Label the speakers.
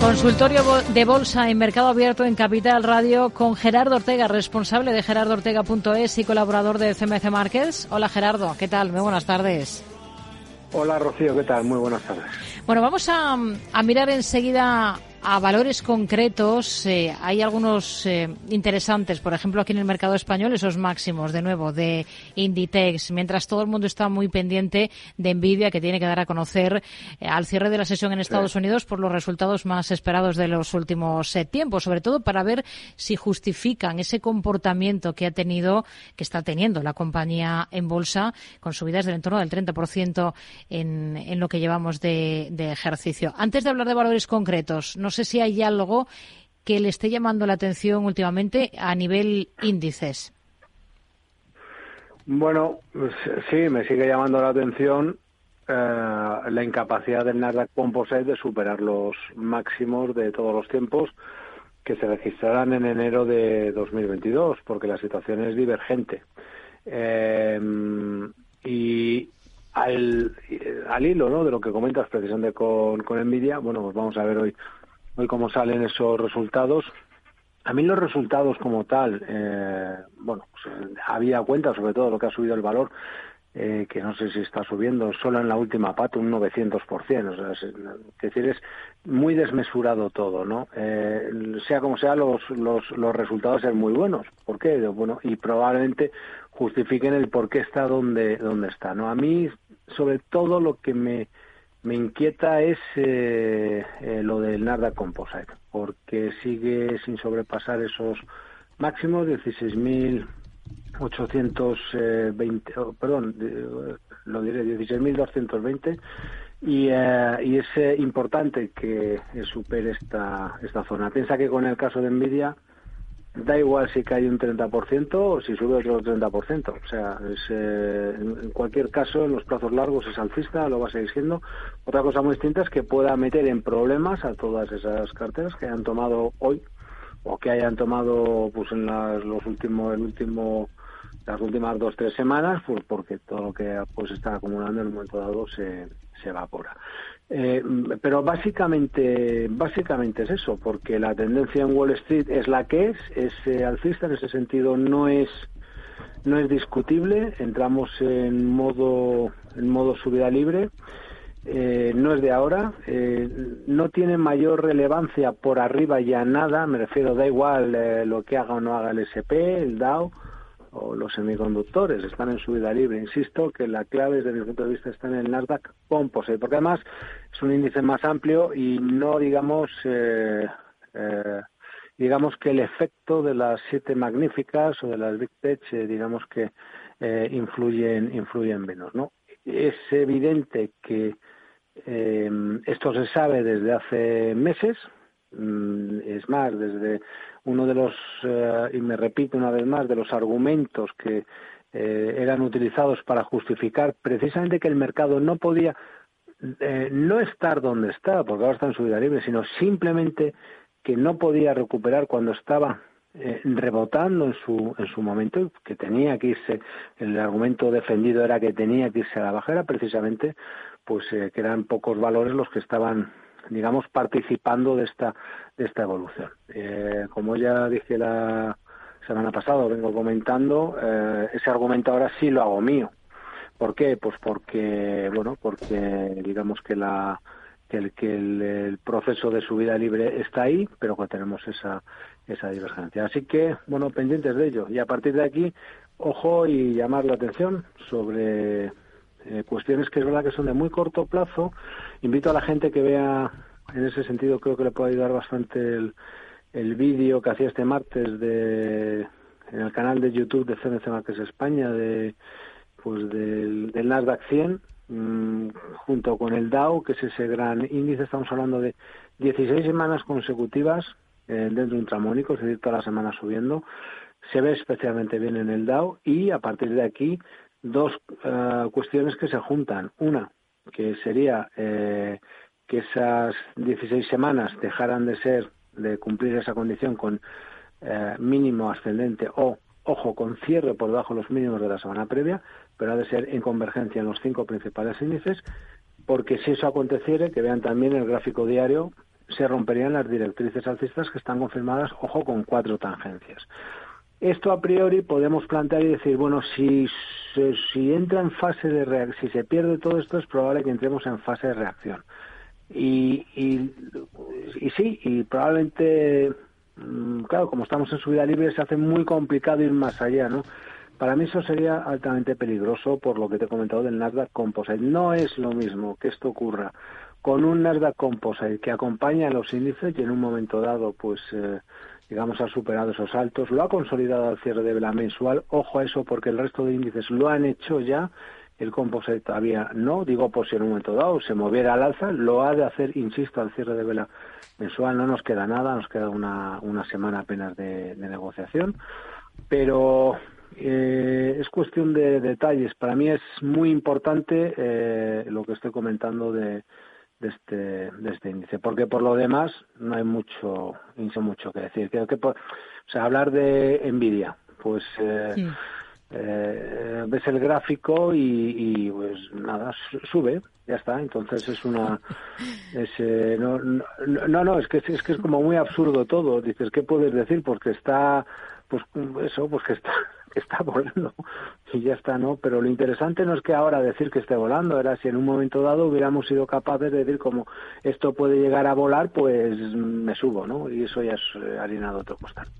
Speaker 1: Consultorio de Bolsa en Mercado Abierto en Capital Radio con Gerardo Ortega, responsable de gerardoortega.es y colaborador de CMC Markets. Hola Gerardo, ¿qué tal? Muy buenas tardes.
Speaker 2: Hola Rocío, ¿qué tal? Muy buenas tardes.
Speaker 1: Bueno, vamos a, a mirar enseguida a valores concretos, eh, hay algunos eh, interesantes, por ejemplo, aquí en el mercado español, esos máximos, de nuevo, de Inditex, mientras todo el mundo está muy pendiente de Nvidia, que tiene que dar a conocer eh, al cierre de la sesión en Estados Unidos por los resultados más esperados de los últimos tiempos, sobre todo para ver si justifican ese comportamiento que ha tenido, que está teniendo la compañía en bolsa, con subidas del entorno del 30% en, en lo que llevamos de, de ejercicio. Antes de hablar de valores concretos, no sé si hay algo que le esté llamando la atención últimamente a nivel índices.
Speaker 2: Bueno, pues, sí, me sigue llamando la atención eh, la incapacidad del Nasdaq Composite de superar los máximos de todos los tiempos que se registrarán en enero de 2022, porque la situación es divergente. Eh, y al, al, hilo ¿no? de lo que comentas precisamente con, con Nvidia, bueno, pues vamos a ver hoy hoy cómo salen esos resultados. A mí los resultados como tal, eh, bueno, pues, había cuenta sobre todo lo que ha subido el valor, eh, que no sé si está subiendo solo en la última pata un 900%. O es, decir, es muy desmesurado todo, ¿no? Eh, sea como sea, los, los, los resultados son muy buenos. ¿Por qué? Bueno, y probablemente justifiquen el por qué está donde, donde está, ¿no? A mí, sobre todo, lo que me me inquieta es eh, eh, lo del Nasdaq Composite, porque sigue sin sobrepasar esos máximos, 16.820, oh, perdón, lo diré, 16.220, y, eh, y es importante que supere esta, esta zona. Piensa que con el caso de Nvidia, da igual si cae un 30% o si sube otro 30%. O sea, es, eh, en cualquier caso, en los plazos largos es alcista, lo va a seguir siendo. Otra cosa muy distinta es que pueda meter en problemas a todas esas carteras que hayan tomado hoy o que hayan tomado pues en las, los últimos, el último, las últimas dos tres semanas, pues porque todo lo que pues está acumulando en un momento dado se, se evapora. Eh, pero básicamente, básicamente es eso, porque la tendencia en Wall Street es la que es, es eh, alcista, en ese sentido no es no es discutible, entramos en modo en modo subida libre, eh, no es de ahora, no tiene mayor relevancia por arriba ya nada, me refiero da igual lo que haga o no haga el SP, el Dow, o los semiconductores están en subida libre. Insisto que la clave desde mi punto de vista está en el Nasdaq Composite, porque además es un índice más amplio y no digamos eh, eh, digamos que el efecto de las siete magníficas o de las Big Tech eh, digamos que eh, influyen influyen menos, ¿no? Es evidente que esto se sabe desde hace meses, es más, desde uno de los, eh, y me repito una vez más, de los argumentos que eh, eran utilizados para justificar precisamente que el mercado no podía eh, no estar donde está, porque ahora está en subida libre, sino simplemente que no podía recuperar cuando estaba eh, rebotando en su en su momento que tenía que irse el argumento defendido era que tenía que irse a la bajera precisamente pues eh, que eran pocos valores los que estaban digamos, participando de esta, de esta evolución. Eh, como ya dije la semana pasada, vengo comentando, eh, ese argumento ahora sí lo hago mío. ¿Por qué? Pues porque, bueno, porque digamos que la, que el, que el, proceso de subida libre está ahí, pero que tenemos esa, esa divergencia. Así que, bueno, pendientes de ello. Y a partir de aquí, ojo y llamar la atención sobre eh, cuestiones que es verdad que son de muy corto plazo. Invito a la gente que vea, en ese sentido creo que le puede ayudar bastante el, el vídeo que hacía este martes de en el canal de YouTube de CNC Markets España de pues del, del Nasdaq 100 mmm, junto con el Dow, que es ese gran índice, estamos hablando de 16 semanas consecutivas eh, dentro de un tramónico, es decir, toda la semana subiendo. Se ve especialmente bien en el Dow y a partir de aquí dos uh, cuestiones que se juntan. Una, que sería eh, que esas 16 semanas dejaran de ser, de cumplir esa condición con eh, mínimo ascendente o, ojo, con cierre por debajo de los mínimos de la semana previa, pero ha de ser en convergencia en los cinco principales índices, porque si eso aconteciere, que vean también el gráfico diario, se romperían las directrices alcistas que están confirmadas, ojo, con cuatro tangencias. Esto a priori podemos plantear y decir, bueno, si, si, entra en fase de si se pierde todo esto, es probable que entremos en fase de reacción. Y, y, y sí, y probablemente, mm, claro, como estamos en subida libre, se hace muy complicado ir más allá, ¿no? Para mí eso sería altamente peligroso por lo que te he comentado del Nasdaq Composite. No es lo mismo que esto ocurra con un Nasdaq Composite que acompaña a los índices y en un momento dado, pues, eh, digamos, ha superado esos altos, lo ha consolidado al cierre de vela mensual. Ojo a eso porque el resto de índices lo han hecho ya. El composite todavía no, digo por si en un momento dado se moviera al alza, lo ha de hacer, insisto, al cierre de vela mensual. No nos queda nada, nos queda una, una semana apenas de, negociación. Pero eh, es cuestión de detalles. Para mí es muy importante eh, lo que estoy comentando de, de este, de este índice, porque por lo demás no hay mucho, no mucho que decir. Creo que, o sea, hablar de Nvidia, pues eh, eh, ves el gráfico y, pues nada, sube, ya está. Entonces es una, es, eh, no, no, no, es que es que es como muy absurdo todo. Dices, ¿qué puedes decir? Porque está, pues eso, pues que está está volando y ya está, ¿no? Pero lo interesante no es que ahora decir que esté volando, era si en un momento dado hubiéramos sido capaces de decir como esto puede llegar a volar, pues me subo, ¿no? Y eso ya es eh, harina de otro costal.